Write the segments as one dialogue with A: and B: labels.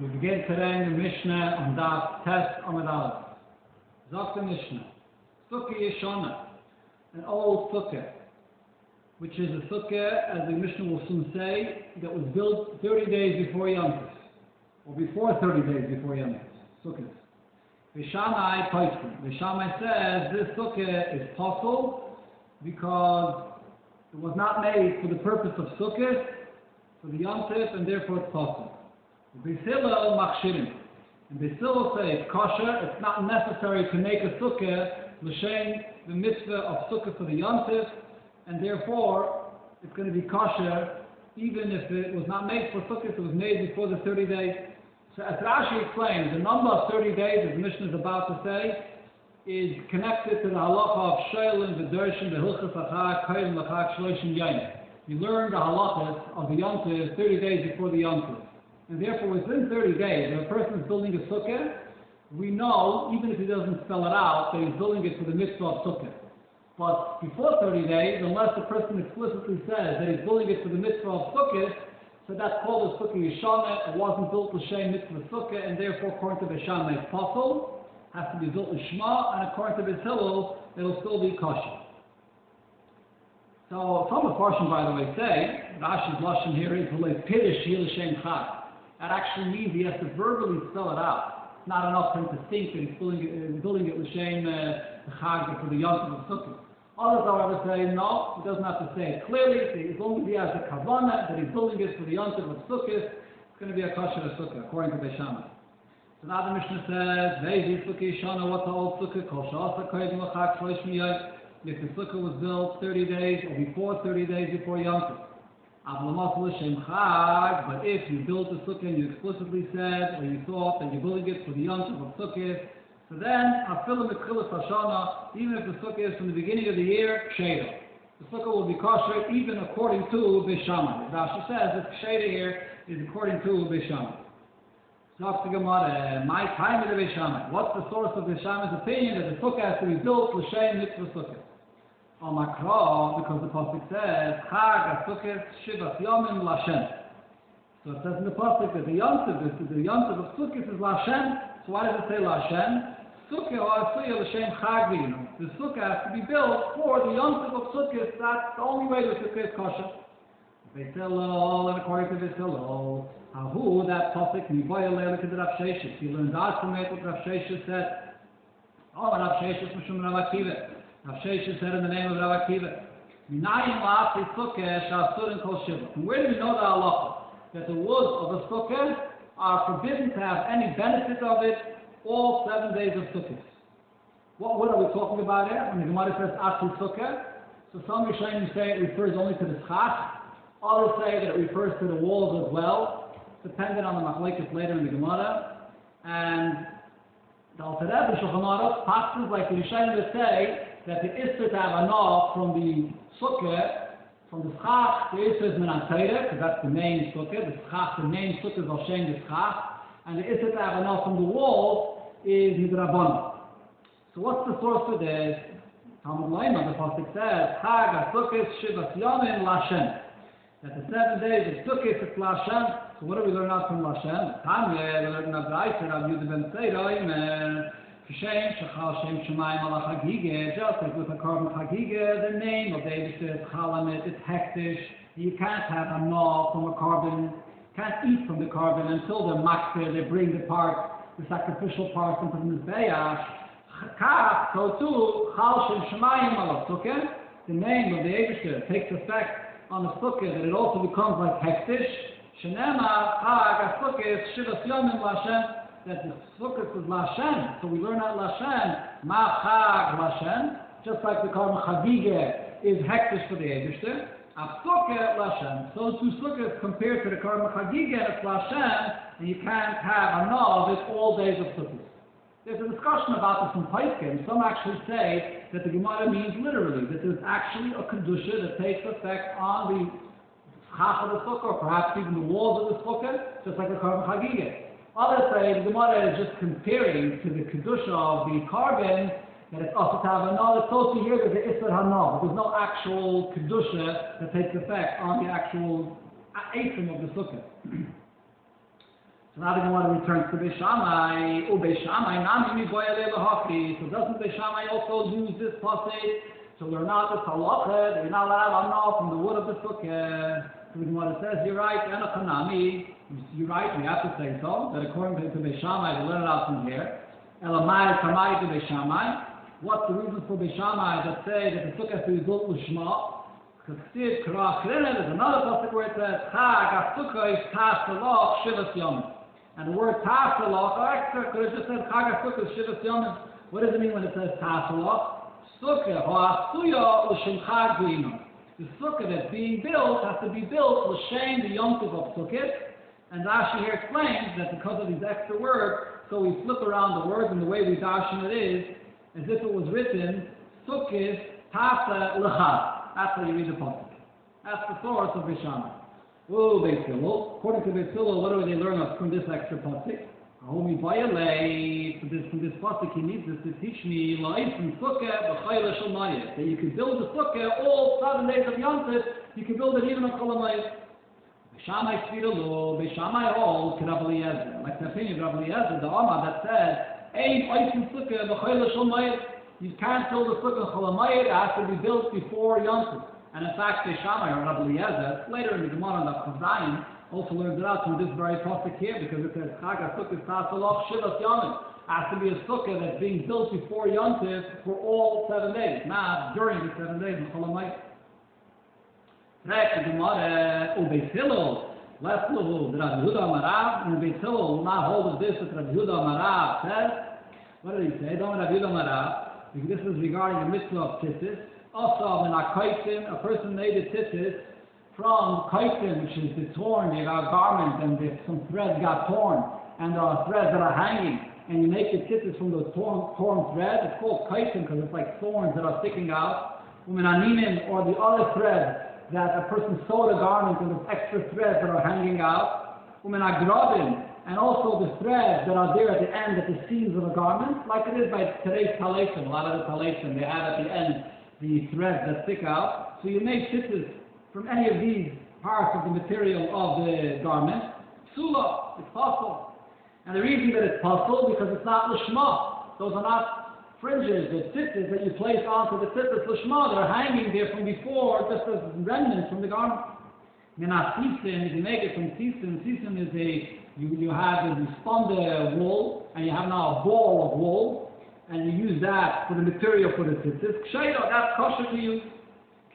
A: We begin today in the Mishnah on Daf Tes Amud Aleph. Zok the Mishnah. Sukkah Yeshana, an old sukkah, which is a sukkah, as the Mishnah will soon say, that was built 30 days before Yom Tov, or before 30 days before Yom Tov. Sukkah. Vishamai Paiskin. Vishamai says this sukkah is possible because it was not made for the purpose of sukkah, for the Yom Tov, and therefore it's possible. Beisilo machshirim. And Beisilo say it's kosher, it's not necessary to make a sukkah, l'shem the mitzvah of sukkah for the Yom Tov, and therefore it's going to be kosher even if it was not made for sukkah, it was made before the 30 days. So as Rashi explains, the number of 30 days, as the Mishnah is about to say, is connected to the halacha of Shailin, the Dershim, the Hilchas Achak, Kayim, Lachak, Shloshim, Yain. You learn the halachas of the Yom Tov 30 days before the Yom. And therefore, within 30 days, if a person is building a sukkah, we know, even if he doesn't spell it out, that he's building it for the mitzvah of sukkah. But before 30 days, unless the person explicitly says that he's building it for the mitzvah of sukkah, so that's called a sukkah yishana. It wasn't built to shem mitzvah sukkah, and therefore, according to the Shama, it's possible. Has to be built lishma, and according to the Hillel, it'll still be kosher. So some of the by the way, say Rashi's lashon here is piddish yil chag. That actually means he has to verbally spell it out. It's not enough for him to think he's building it, uh, building it l'shem uh, chag for the yom of sukkah. Others, however, say no, he doesn't have to say it clearly. As long as he has a kavana that he's building it for the yom of sukkah, it's going to be a kosher sukkah according to Beishamah. So now the Mishnah says, Vezi sukkah yishana, what's the old sukkah? Kol sha'asa koydim l'chag shloish miyot if the sukkah was built 30 days or before 30 days before Yom. But if you built the sukkah and you explicitly said or you thought that you're building it for the Yom of sukkah, so then afilim mitchilas hashana, even if the sukkah is from the beginning of the year, sheda. The sukkah will be kosher even according to Bishama. Rashi says that sheda here is according to Bishama. The my time of the Bishama. What's the source of Bishama's opinion that the sukkah has to be built l'shem mitzvah sukkah? On Makra, because the Pasuk says, Chag HaSukkot Shivas Yomim Lashem. So it says in the Pasuk that the Yom Tov, the Yom Tov of Sukkot is Lashem. So why does it say Lashem? Sukkah or Asuya Lashem Chag V'yinu. The Sukkah has to be built for the Yom Tov of Sukkot. That's the only way the Sukkah is kosher. Beiselo, and according to Beiselo, Ahu, that Pasuk, Mivoya Leila Kid Rav Sheshes. You learn that from it, what Rav Sheshes said. Oh, Rav Sheshes Mishum Rav Akiva. Rav Shesha said in the name of Rav Akiva, Minayim la'asi sukkah sha'asur kol shiva. From where do we know the halacha? That the woods of a sukkah are forbidden to have any benefit of it all seven days of sukkah. What wood are we talking about here? When the Gemara says asi sukkah, so some Rishonim say it refers only to the schach. Others say that it refers to the walls as well, depending on the machlekes later in the Gemara. And the Alter Rebbe Shulchan Aruch like the Rishonim say that the Isser to have a from the Sukkah, from the Schach, the Isser is Menatayre, because that's the main Sukkah, the Schach, the main Sukkah is Hashem the Schach, and the Isser to have a from the wall is Midrabon. So what's the source for this? Talmud Laima, the Pasuk says, Chag HaSukkah Shivas Yomim Lashem. That the seven days of Sukkah is Lashem. So what do we learn out from Lashem? Tanya, we learn out Raisa, Rabbi Yehuda ben Seirah, Kishem Shachal Shem Shemaim Ala Chagiga, just like with a carbon Chagiga, the name of David says Chalamet, it's hektish. You can't have a gnaw from a carbon, can't eat from the carbon until they're makter, they bring the part, the sacrificial part into the Mizbeach. Kach, so too, Chal Shem Shemaim Ala Sukkah, the name of the Abishter takes effect on the Sukkah, that it also becomes like hektish. Shenema, Chag, Sukkah, Shivas Yomim Lashem, that the sukkah is Lashem, so we learn out Lashem, Ma'chag Lashem, just like the Karma Chavige is hektish for the Ebershter, a sukkah Lashem. So two sukkahs compared to the Karma Chagige, it's Lashem, and you can't have a of it all days of sukkah. There's a discussion about this in Paiskin. Some actually say that the Gemara means literally, that there's actually a Kedusha that takes effect on the Chach of the sukkah, or perhaps even the walls of the sukkah, just like the Karma Chagige. Others say the Gemara is just comparing to the Kedusha of the carbon, that it's also to have another also here there's the Isser Hanav. There's no actual Kedusha that takes effect on the actual atom of the Sukkah. so So now the Gemara returns to Beishamai. Oh, Beishamai, Nami Miboyale Lahakri. So doesn't Beishamai also use this passage to learn out the halacha that you're not allowed know from the wood of the sukkah? So the Gemara says, you're right, Enochanami. You're right, we have to say so, that according to, Beishamai, we learn it out from here. Elamai Kamai to Beishamai. What's the reason for Beishamai that say that the sukkah built with Shema? Chesiv Krach there's another pasuk where it says, Chag HaSukkah is Tasaloch Shivas Yom. And the word Tasaloch, or extra, could have just said Chag HaSukkah is Shivas Yom. What does it mean when it says Tasaloch? Sukkah, Ha'asuya L'Shem Chag G'ino. The sukkah that's being built has to be built L'Shem the Yom Tov of Sukkah. And Rashi here explains that because of these extra words, so we flip around the words and the way we darshan it is, as if it was written, Sukkah Tasa L'Chad. That's how you read the pasuk. That's the source of Bishama. Oh, Beis Hillel. According to Beis Hillel, what do they learn from this extra pasuk? Ahomi violate from this from this pasuk. He needs this to teach me life and sukkah b'chayla shalmayit that you can build a sukkah all seven days of Yom You can build it even on Cholamayit. Beishamai Sfiralo, Beishamai Hol, Rav. Like the opinion of Rav the Amma that said, Ein Oisim Sukkah b'chayla shalmayit you can't build a sukkah cholamayit, it has to be built before Yom And in fact, the Shammai or Eliezer, later in the Gemara of Chazayim, also learned it out from this very pasuk here because it says Chag HaSukkah Tasaloch Shivas Yomim. Has to be a sukkah that's being built before Yom for all seven days, not during the seven days of Cholamayit. The Gemara, Ubei Hillel, last level, Rabbi Yehuda Marav, and Ubei Hillel not hold of this that Rabbi Yehuda Marav says. What did he say? Don't Rabbi Yehuda Marav. This is regarding the mitzvah of tzitzis. Also, when a kaitim, a person made a tzitzis from kaitim, which is the torn, you got a garment, and the, some threads got torn, and there are threads that are hanging, and you make the tzitzis from those torn, torn threads. It's called kaitim because it's like thorns that are sticking out. Or the other thread that a person sewed a garment and those extra threads that are hanging out. Umenagrabim, and also the threads that are there at the end at the seams of a garment, like it is by today's talation. A lot of the talation, they have at the end the threads that stick out. So you make tzitzis from any of these parts of the material of the garment. Sula, it's possible. And the reason that it's possible, because it's not lishma. Those are not fringes, the tzitzis that you place onto the tzitzis lishma. They're hanging there from before, just as remnants from the garment. Minah sisin, if you make it from sisin, sisin is a you, you have a responder wool, and you have now a ball of wool, and you use that for the material for the tzitzis. Kshaita, that's kosher to use.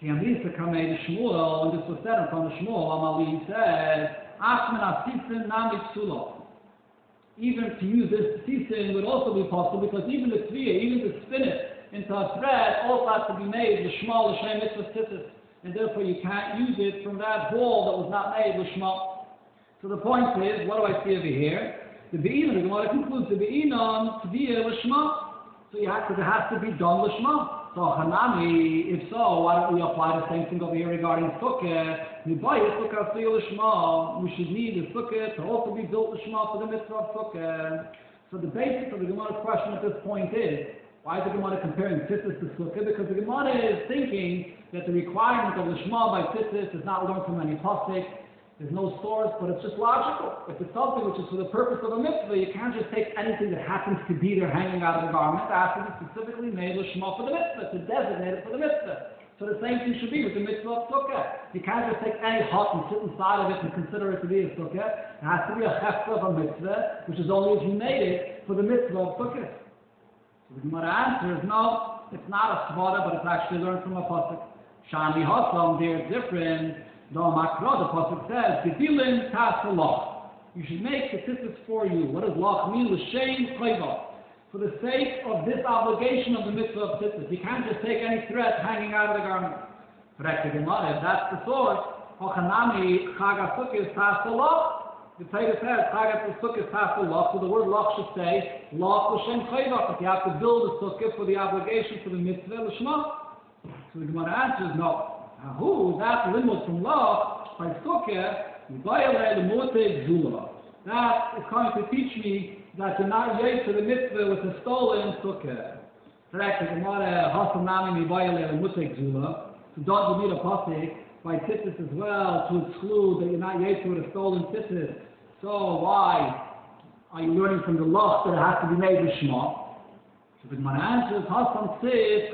A: Kiyamisa kamei Shmuel, and this was said in front of Shmuel, Amali said, Achman asisin nami psulo. Even to use this sisin would also be possible because even the tviyah, even to spin it into a thread, also has to be made with shmal l'shem mitzvah. And therefore you can't use it from that ball that was not made with shmal. So the point is, what do I see over here? The Be'inon, the Gemara concludes, the Be'inon, Tviyah, Lishma. So you have to, it has to be done Lishma. So Hanami, if so, why don't we apply the same thing over here regarding Sukkah? Nibaya Sukkah Tviyah Lishma. We should need the Sukkah to also be built Lishma for the mitzvah of Sukkah. So the basis of the Gemara's question at this point is, why is the Gemara comparing Tzitzis to Sukkah? Because the Gemara is thinking that the requirement of the Lishma by Tzitzis is not learned from any pasuk. There's no source, but it's just logical. If it's something which is for the purpose of a mitzvah, you can't just take anything that happens to be there hanging out of the garment. It has to be specifically made l'shma for the mitzvah, to designate it for the mitzvah. So the same thing should be with the mitzvah of sukkah. You can't just take any hut and sit inside of it and consider it to be a sukkah. It has to be a hefta of a mitzvah, which is only if you made it for the mitzvah of sukkah. So the Gemara answers, no, it's not a svara, but it's actually learned from a pasuk. Shani Hasam, they're different. The Makra, the Pasuk says, Gedilin Tasalach. You should make the tzitzis for you. What does lach mean? L'shein chayva. For the sake of this obligation of the mitzvah of tzitzis. You can't just take any thread hanging out of the garment. Correct the Gemara, that's the source. Hochanami chagasuk is tasalach. The Torah says, chagasuk is tasalach. So the word lach should say, lach l'shein chayva. If you have to build a sukkah for the obligation for the mitzvah, l'shma. So the Gemara answers, no. Ahu, that limud from law, by sukkah, violate mote zula. That is going to teach me that you're not yet to the mitzvah with a stolen sukkah. Correct, the Gemara, hasam nami mi violate mote zula. So don't need a pasik by tzitzis as well to exclude that you're not yet with a stolen tzitzis. So why are you learning from the law that it has to be made with Shema? So the Gemara answers, Hassan says.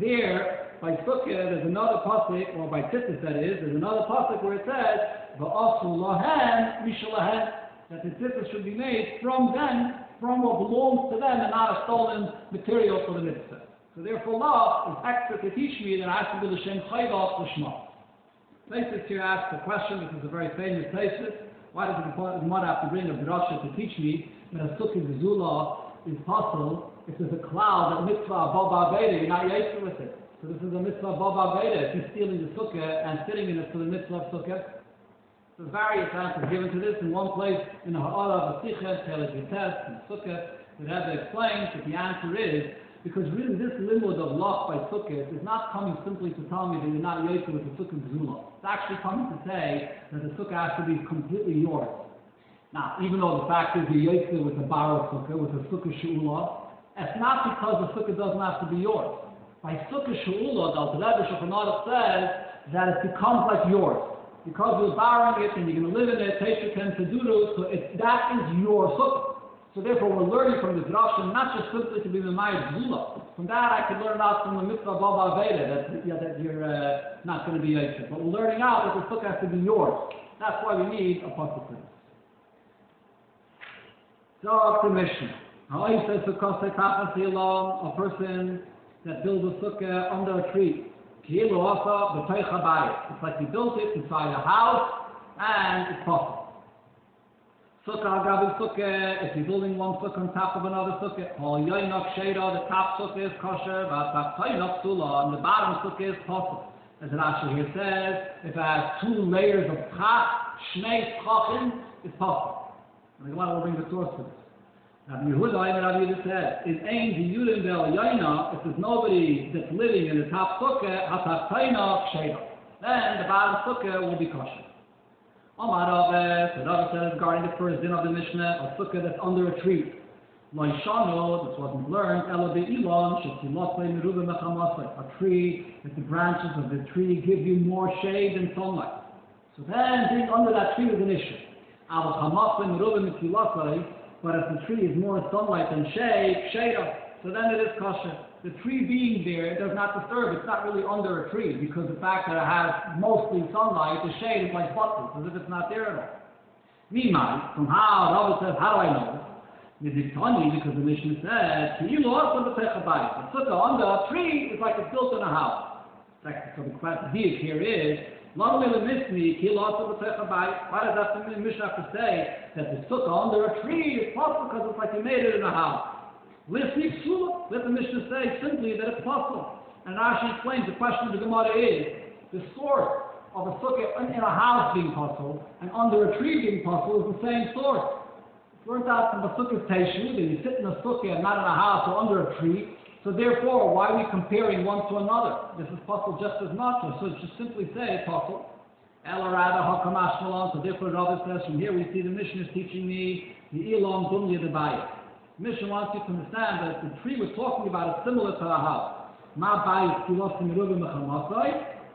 A: There, by Sukkah, there's another pasuk, or by Tzitzis that is, there's another pasuk where it says, Va'asu lahem, mishalahem, that the Tzitzis should be made from them, from what belongs to them, and not a stolen material for the mitzvah. So therefore, law is extra to teach me that I have to be the Shem Chayvah Shema. Places here asks a question, this is a very famous places. Why does the Gemara have to bring a drasha to teach me that a sukkah zula is possible if there's a cloud that mitzvah baba veda, you're not yaitzah with it. So this is a mitzvah baba veda, if you're stealing the sukkah and sitting in it for the mitzvah of sukkah. So various answers given to this in one place in the Ha'ala of Asicha, Telet in Sukkah, the Rebbe explains that the answer is because really this limud of loch by sukkah is not coming simply to tell me that you're not yoitzah with the sukkah zula. It's actually coming to say that the sukkah has to be completely yours. Now, even though the fact is you're with a borrowed sukkah, with a sukkah she'ula, it's not because the sukkah doesn't have to be yours. By sukkah the Rebbe Shulchan says that it becomes like yours. Because you're borrowing it and you're going to live in it, Teshuvah to do so it, that is your sukkah. So therefore, we're learning from the drasha not just simply to be the Maya Zula. From that, I can learn out from the mitzvah Baba Veda that, yeah, that you're uh, not going to be Yosef. But we're learning out that the book has to be yours. That's why we need a pasuk. So, to Mishnah. How he says a person that builds a sukkah under a tree. It's like he built it inside a house and it's possible. Sukkah agabi sukkah, if you're building one sukkah on top of another sukkah, the top sukkah is kosher, but the sula, and the bottom sukkah is possible. As Rashi here says, if it has two layers of chach, shnei chachim, it's possible. And the Gemara will bring the source to this. Rabbi Yehuda and Rabbi Yehuda said, in ein diyudim bel yoina, if there's nobody that's living in the top sukkah, hatachtainok sheda, then the bottom sukkah will be kosher. Omar Rava, the Rava says regarding the first din of the Mishnah, a sukkah that's under a tree. Loishano, this wasn't learned, Ela Be'ilon, Shekilotle Meruba Mechamasle, a tree, that the branches of the tree give you more shade and sunlight. So then being under that tree is an issue. Ava Chamasle Meruba Mechilotle, but if the tree is more sunlight than shade, shade, so then it is kosher the tree being there it does not disturb. It's not really under a tree because the fact that it has mostly sunlight, the shade is like buttons, as if it's not there at all. Meanwhile, from how Rabbi says, how do I know? Midiktani, because the mission says, you lost on the Techabayit. The sukkah under a tree is like it's built in a house. So the question here is, Why does that the mission have to say that the sukkah under a tree is possible because it's like you made it in a house? Let the Mishnah say simply that it's possible. And Rashi explains the question of the Gemara is the source of a sukkah in a house being possible and under a tree being possible is the same source. It's learned out from the sukkah Teishu that you sit in a sukkah and not in a house or under a tree. So therefore, why are we comparing one to another? This is possible just as much. So just simply say possible. Elarada Hakamash Malon. So therefore, Rabbi says from here we see the Mishnah is teaching me the Elam Dunya the Mission wants you to understand that the tree we're talking about is similar to a house. Ma bayis kilosim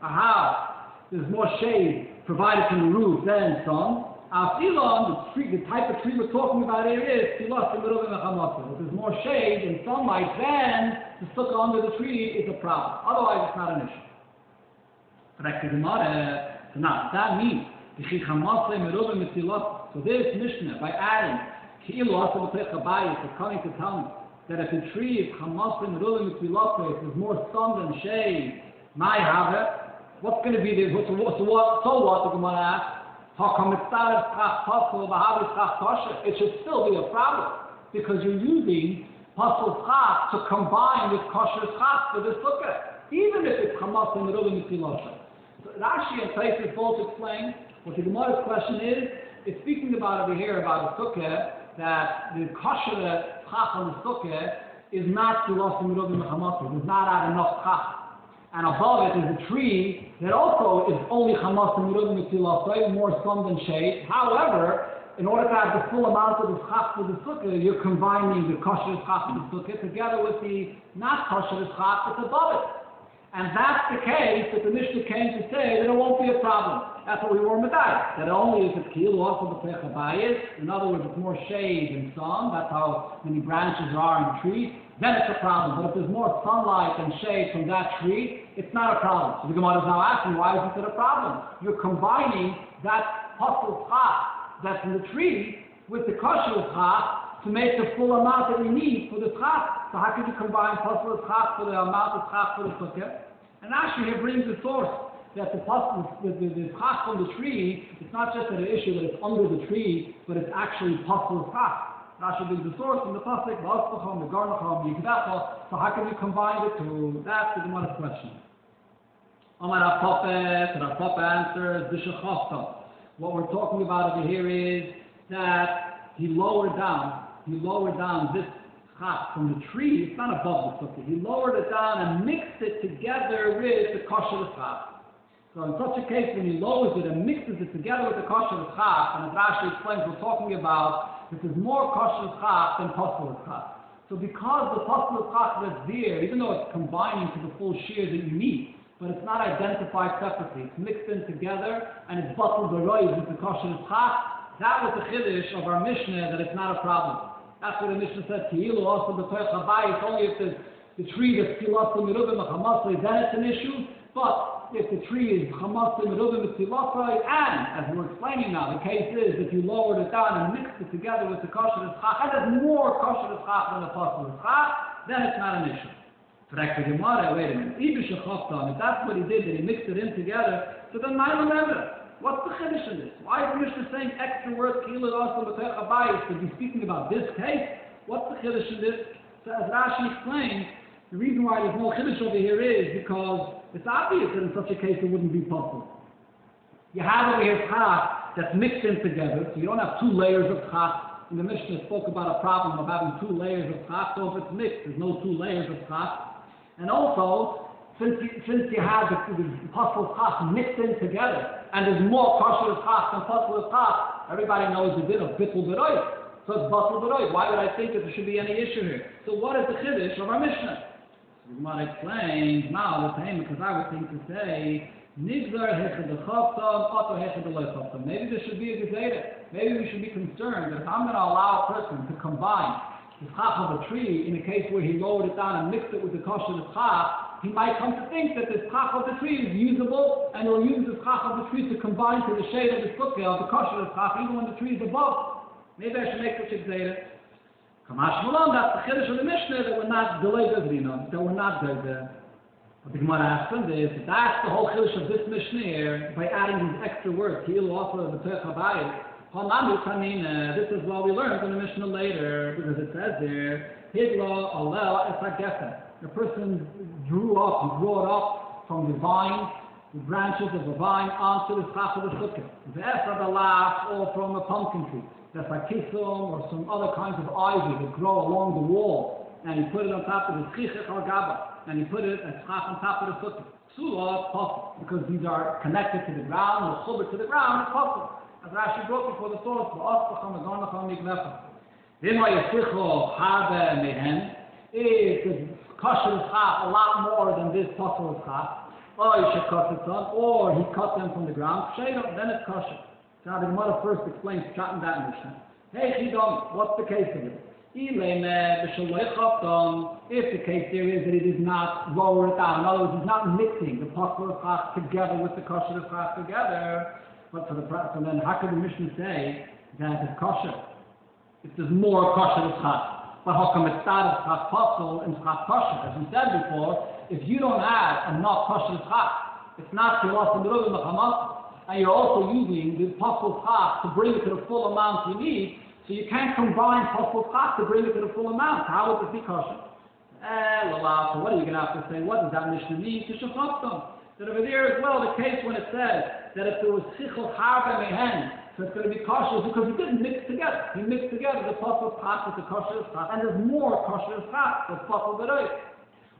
A: A house, there's more shade provided from the roof than sun. Afilon, the the type of tree we're talking about here is kilosim There's more shade and sunlight than the sukkah under the tree is a problem. Otherwise, it's not an issue. Uh, so now, that means so this Mishnah, by adding the Abayis is coming to tell me that if the tree is Hamasim Rulim Mitzvilotwe, there's more sun than shade, my have it, what's going to be the, so what, so what the Gemara asks, it's It should still be a problem because you're using Pasul Chach to combine with Kosher Chach for this sukkah, even if it's Hamasim Rulim Mitzvilotwe. So Rashi and Taisus both explain what the Gemara's question is, it's speaking about over here about a sukkah that the kosher chach on the sukkah is not to lost in Merubim Hamas, does not enough chach. And above it is a tree that also is only Hamas and Mitzilasai, more sun than shade. However, in order to have the full amount of the chach for the sukkah, you're combining the kosher chach of the sukkah together with the not kosher chach that's above it. And that's the case that the Mishnah came to say that it won't be a problem. That's what we were medayik. That only if it's kilu also the pechabayis. In other words, it's more shade and sun. That's how many branches are in the tree. Then it's a problem. But if there's more sunlight and shade from that tree, it's not a problem. So the Gemara is now asking, why isn't it a problem? You're combining that puzzle chach that's in the tree with the kosher chach to make the full amount that we need for the chach. So how could you combine puzzle chach for the amount of chach for the sukkah? And actually, here brings the source that the puzzle, the, the, the from the tree, it's not just an issue that it's under the tree, but it's actually puzzle chach. Rashi brings the source from the pasuk, the. So how can we combine the two? That's the Gemara's question. Omar Apopet, and Apopet answers, B'shechofta. What we're talking about over here is that he lowered down, he lowered down this chak from the tree, it's not above the sukkah. He lowered it down and mixed it together with the kosher chak. So in such a case, when he lowers it and mixes it together with the kosher chak, and as Rashi explains, we're talking about this is more kosher chak than possible chak. So because the possible chak that's there, even though it's combining to the full shear that you need, but it's not identified separately. It's mixed in together, and it's bottled beroy with the kosher chak. That was the chiddush of our Mishnah that it's not a problem. That's what the Mishnah said. Ki'ilu also the It's only if the, the tree that's kilasam merubim then it's an issue. But if the tree is chamasim and as we're explaining now, the case is if you lowered it down and mixed it together with the kosher and there's more kosher chak than the possible chak, then it's not an issue. Correct the Gemara, wait a minute. If that's what he did, that he mixed it in together, so then my remember. What's the chiddush in this? Why is Mishnah saying extra words, kilu also b'tech to be speaking about this case? What's the chiddush in this? So as Rashi explains, the reason why there's no chiddush over here is because it's obvious that in such a case it wouldn't be possible. You have over here chak that's mixed in together, so you don't have two layers of chak. And the Mishnah spoke about a problem of having two layers of chak, so if it's mixed, there's no two layers of chak. And also, since you, since you have the, the puzzle chach mixed in together, and there's more kosher chach than puzzle chach, everybody knows the din of bittul beroy. So it's batul beroy. Why would I think that there should be any issue here? So what is the chiddush of our Mishnah? So we might explain now the same because I would think to say Nigzar hechad oto hechad Maybe there should be a gezeda. Maybe we should be concerned that if I'm going to allow a person to combine the chach of a tree in a case where he lowered it down and mixed it with the kosher chach, he might come to think that this chach of the tree is usable and he'll use this chach of the tree to combine to the shade of the of the kosher chach even when the tree is above. Maybe I should make such a gzeda. Kamash Malam, that's the chiddush of the Mishnah that we're not delayed Gazrina, that we're not there. But the Gemara them this, that's the whole chiddush of this Mishnah here, by adding these extra words, Ki'ilu also the Tech this is what we learned in the Mishnah later, because it says there, Hidla alel esagefen. The person drew up, he brought up from the vine, the branches of the vine onto the top of the sukkah. The esad or from a pumpkin tree. That's like kisum or some other kinds of ivy that grow along the wall. And he put it on top of the chichach or gaba. And he put it as on top of the sukkah. Sula, possible, because these are connected to the ground, or chubbed to the ground, it's possible. As Rashi brought before the source, "V'asbacham agonacham miglecha." Then why yisicho harbe mehen, it's kosher chaf a lot more than this possible on, or he cut them from the ground, then it's kosher. Now the Gemara first explains chat in that mission. Hey Chidon, what's the case uh, of it? If the case there is that it is not lower it down, in other words, it's not mixing the possible chaf together with the kosher chaf together, but for the so then how could the Mishnah say that it's kosher? If there's more kosher chak. But how come it started chak possible and chak kosher? As we said before, if you don't add enough kosher chak, it's not kilas and and you're also using the possible path to bring it to the full amount you need, so you can't combine possible path to bring it to the full amount. How would this be kosher? Eh, so what are you going to have to say? What does that Mishnah mean? To shafaftam. That over there as well, the case when it says that if there was chichel harba mehen, so it's going to be kosher because he didn't mix together. He mixed together the puzzle path with the kosher path, and there's more kosher pot with puzzle beroy.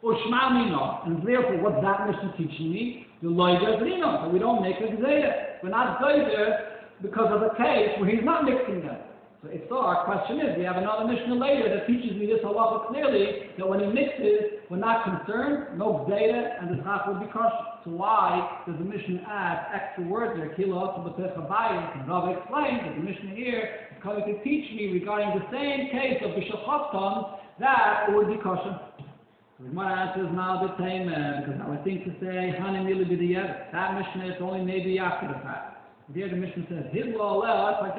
A: And therefore what's that mission teaching me? The loy gazrino, so we don't make a gzeda. We're not gzeda because of a case where he's not mixing them. So if so, our question is, we have another Mishnah later that teaches me this halacha clearly, that when he mixes, we're not concerned, no data, and the schach will be kosher. So why does the Mishnah add extra words there, kilo And Rav explains that the Mishnah here is coming to teach me regarding the same case of Bishop that would be kosher. The Gemara answers now the same, uh, because I would think to say, Hani Mili B'diyah, that Mishnah is only maybe after the fact. Here the Mishnah says, Hidlo Aleh, that's like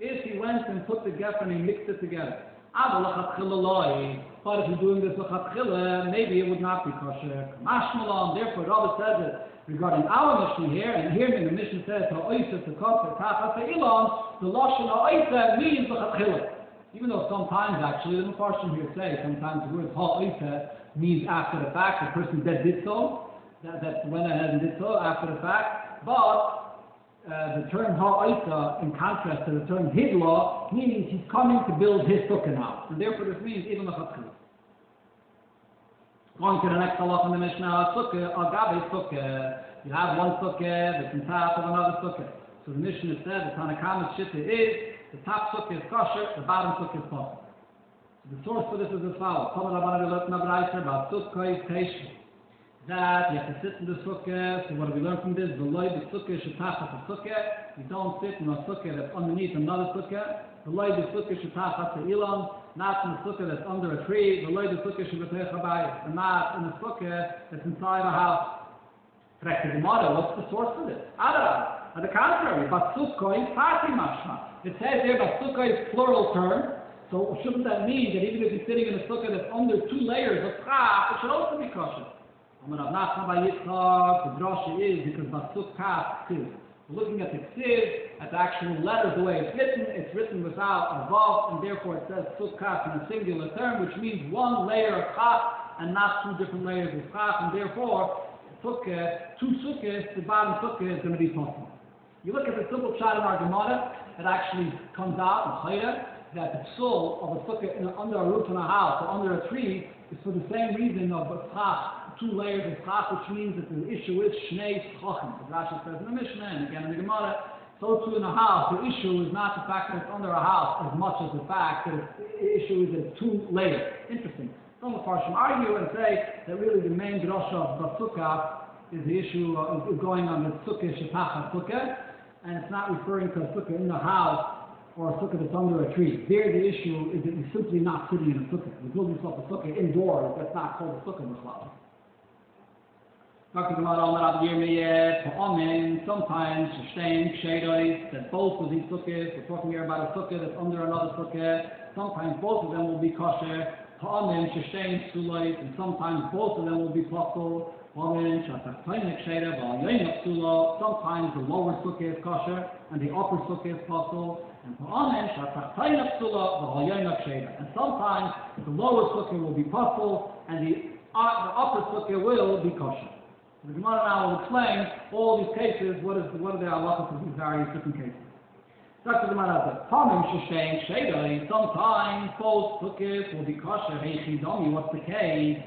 A: if he went and put the geffen and mixed it together. Ah, but eh? if you're doing this lechatchila, uh, maybe it would not be kosher. Mashmalan, therefore, Rabbi says it regarding our Mishnah here, and here in the Mishnah says, ha'oisa to kosher, tachas ilan, the lashon ha'oisa means lechatchila. Even though sometimes, actually, the Mepharshim here say, sometimes the word ha'oisa means after the fact, the person that did so, that, that went ahead and did so after the fact, but uh, the term ha'aita, in contrast to the term hidla, means he's coming to build his sukkah now. And therefore this means even the chatzil. Going to the next halach in the Mishnah, sukkah, agabe sukkah. You have one sukkah that's on top of another sukkah. So the Mishnah said the Tanakama's shitta is the top sukkah is kosher, the bottom sukkah is kosher. The source for this is as follows. Come on, I want to look about sukkah is that you have to sit in the sukkah. Eh, so what do we learn from this? The loy the sukkah should shetachas the sukkah. You don't sit in a sukkah eh, that's underneath another sukkah. Eh. The loy the sukkah should shetachas the ilan. Not in the sukkah that's under a tree. The loy the sukkah should shetachas a And not in the sukkah that's inside a house. Correct the Gemara. What's the source for this? Adar. On the contrary, Batsukko is party mashma. It says here Batsukko is plural term. So shouldn't that mean that even if you're sitting in a sukkah that's under two layers of chaf, it should also be kosher? I'm going to Rav Nachman bar Yitzchak, the drasha is because Basuk Kaf Ksiv. Looking at the Ksiv, at the actual letters, the way it's written, it's written without a vav, and therefore it says Sukkah in a singular term, which means one layer of Chaf and not two different layers of Chaf, and therefore Sukkah, two Sukkahs, the bottom Sukkah is going to be possible. You look at the simple shot in our Gemara, it actually comes out in Chayda, that the soul of a sukkah in, under a roof in a house or under a tree is for the same reason of chaf two layers of chaf, which means that the issue is shnei chachim. As Rashi says in the Mishnah and again in the Gemara, so too in a house, the issue is not the fact that it's under a house as much as the fact that the issue is it's two layers. Interesting. Some of Farshim argue and say that really the main drasha of Basukah is the issue uh, of going on the sukkah shetach sukkah, and it's not referring to a sukkah in the house or a sukkah that's under a tree. There, the issue is that you're simply not sitting in a sukkah. You build yourself a sukkah indoors, that's not called a sukkah in the cloud. Sometimes that both of these sukkahs, we're talking here about a sukkah that's under another sukkah, sometimes both of them will be kosher, and sometimes both of them will be possible, Sometimes the lower sukkah is kosher, and the upper sukkah is possible, and and sometimes the lower sukkah will be possible, and the, uh, the upper sukkah will be kosher. The Gemara now will explain all these cases, what is what are the halachas of these various different cases. Dr. Gemara says, Tamim sheshein shedai, sometimes both sukkahs will be kosher, what's the case?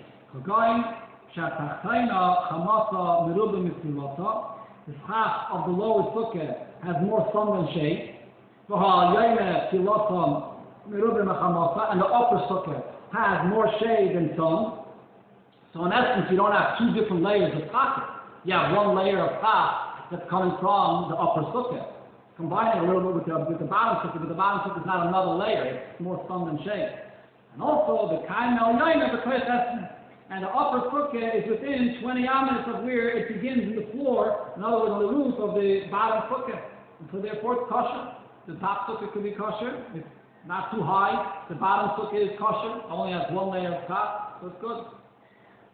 A: Shatachtaina chamasa mitzilata, the schach of the lower sukkah has more sun than shade. V'ha yoyme tilata merubah mechamasa, and the upper sukkah has more shade than sun. So in essence, you don't have two different layers of pocket. You have one layer of top that's coming from the upper sukkah. Combining a little bit with the, with the bottom sukkah, but the bottom sukkah is not another layer. It's more sun than shade. And also, the kain el yain the Kodesh and the upper sukkah is within 20 amas of where it begins in the floor, in other words, on the roof of the bottom sukkah. And so therefore, it's kosher. The top sukkah could be kosher. It's not too high. The bottom sukkah is kosher. Only has one layer of top, so it's good.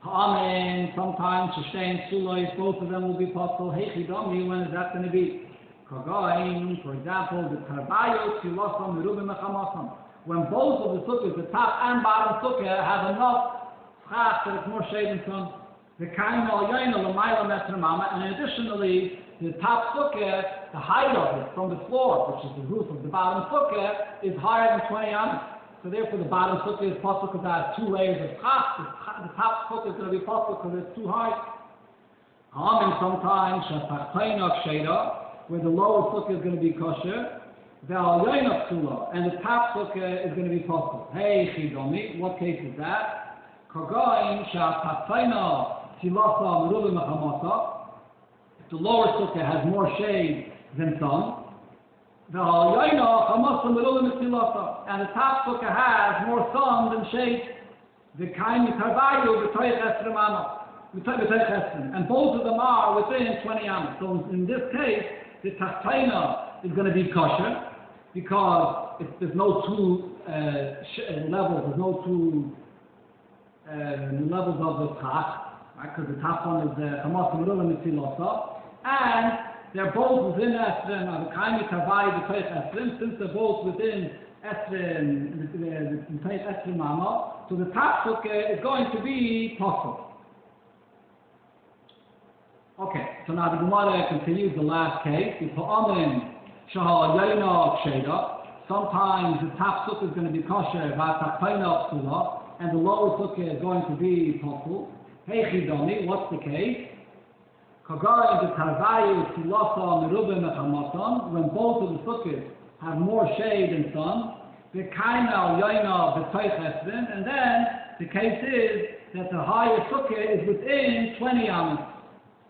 A: Amen. Sometimes Shashain Sulois, both of them will be possible. Hechidami, when is that going to be? Kagain, for example, the Tarbayo, Silosam, Merubim, Mechamasam. When both of the sukkahs, the top and bottom sukkah, have enough schach that it's more and sun. The Kain al Yaina, Lamaila Metramama, and additionally, the top sukkah, the height of it from the floor, which is the roof of the bottom sukkah, is higher than 20 amas. So therefore, the bottom sukkah is possible because it two layers of chaf. The top sukkah is going to be possible because it's too high. Harming sometimes shapachtainok sheda, where the lower sukkah is going to be kosher. the Alyoina Psula, and the top sukkah is going to be possible. Hey, Chidomi, what case is that? The lower sukkah has more shade than sun. The and the top sukkah has more sun than shade. The Esremano. And both of them are within 20 amas. So in this case, the Tachtaina is going to be kosher because there's no two uh, uh, levels, there's no two uh, levels of the tach, right? Because the top one is uh, the Hamas Merula Mitzilosa, and they're both within Esrim, and the Kaimi Tavai, the Teich Esrim, since they're both within Esrim, the Teich Esrim Mama, so the top sukkah is going to be possible. Okay, so now the Gemara continues the last case. The. Sometimes the top sukkah is going to be kosher, and the lower sukkah is going to be Pasul. Hey Chidoni, what's the case? Kagara the Tarvayu Silasa Merubim Mechamasan, when both of the sukkahs have more shade than sun, the Kaina Yaina Esrin, and then the case is that the higher sukkah is within 20 amas.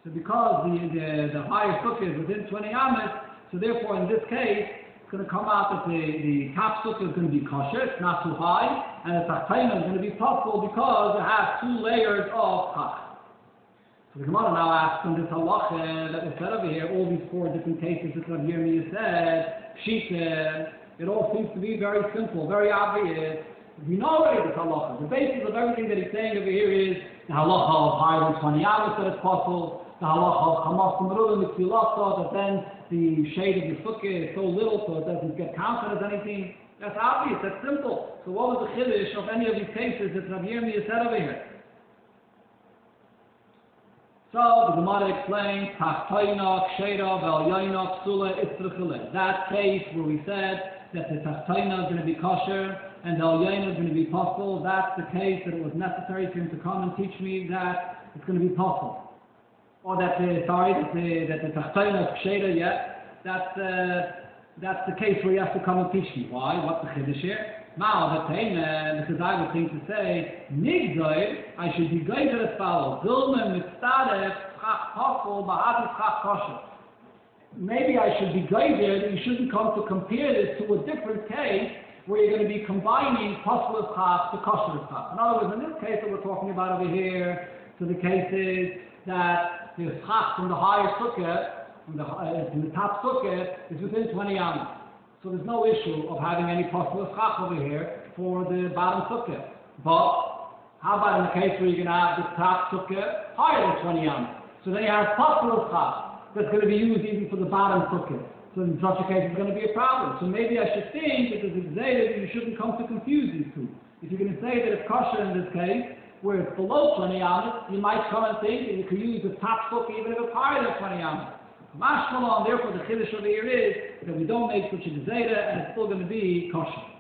A: So because the, the, the higher sukkah is within 20 amas, so therefore in this case, going to come out that the, the sukkah is going to be kosher, it's not too high, and the tachtaina is going to be possible because it has two layers of chach. So the Gemara now asks on this halacha that was said over here, all these four different cases that Rav Yirmiyah said, Shita, it all seems to be very simple, very obvious. We know already this halacha. The basis of everything that he's saying over here is the halacha of higher than 20 amas that it's possible, the halacha of Hamas Kumrulim Mitzilasa, that then the shade of the sukkah is so little so it doesn't get counted as anything. That's obvious, that's simple. So what was the chiddush of any of these cases that Rabbi Yirmiyah said over here? So the Gemara explains, Tachtaina, Ksheda, Velyaina, Psula, Istrachile. That case where we said that the Tachtaina is going to be kosher and the Velyaina is going to be possible, that's the case that it was necessary for him to come and teach me that it's going to be possible or that the sorry that the that the tachtaina is ksheda yet. That's uh, that's the case where you have to come and teach me. Why? What's the chiddush here? Now the taina, because I would think to say nigzoy, I should be geizer as follows: Zilma mitzadef chach kofel ba'adis chach kosher. Maybe I should be that you shouldn't come to compare this to a different case where you're going to be combining kosher chach to kosher chach. In other words, in this case that we're talking about over here, so the case is that the schach from the higher sukkah, from the, uh, from the top sukkah, is within 20 amas. So there's no issue of having any possible schach over here for the bottom sukkah. But how about in the case where you're going to have the top sukkah higher than 20 amas? So then you have possible schach that's going to be used even for the bottom sukkah. So in such a case, it's going to be a problem. So maybe I should think, because it's Zayda, you shouldn't come to confuse these two. If you're going to say that it's kosher in this case, where it's below 20 amas, you might come and think that you could use the top sukkah even if it's higher than 20 amas. Mashmallah, and therefore the chiddush over here is that we don't make such a gezeda and it's still going to be kosher.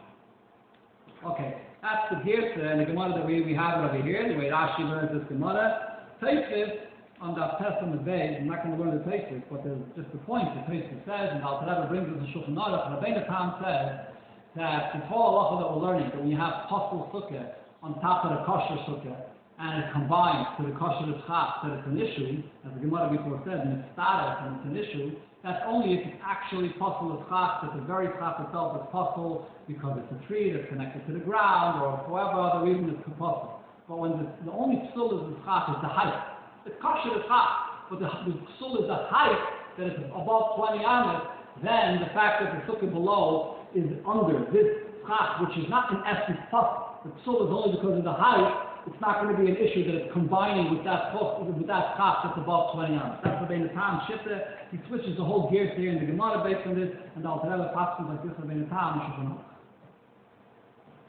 A: Okay, that's the Girsa and the Gemara that we, we have it over here, the way Rashi learns this Gemara. Taisvis, on that test on the base, I'm not going to learn the Taisvis, but there's just the point the Taisvis says, and Alter Rebbe brings us a Shulchan Aruch, Rabbeinu Tam says that the whole halacha that we're learning, that you have possible sukkah, on top of the kosher sukkah, and it combines to the kosher tzchak that it's an issue, as the Gemara before said, mitzvah and it's an issue, that's only if it's actually possible tzchak, that the very tzchak itself is possible because it's a tree that's connected to the ground, or whatever other reason it's possible. But when the, the only psul is the tzchak is the height. The kosher tzchak, but the, the psul is the height that is above 20 amas, then the fact that the sukkah below is under this tzchak, which is not in essence possible the psul is only because of the height, it's not going to be an issue that it's combining with that with that chaf that's above 20 amas. That's what the Tam Shifta. He switches the whole gear here in the Gemara based on this, and the Alter Rebbe passes like this Rabbeinu Tam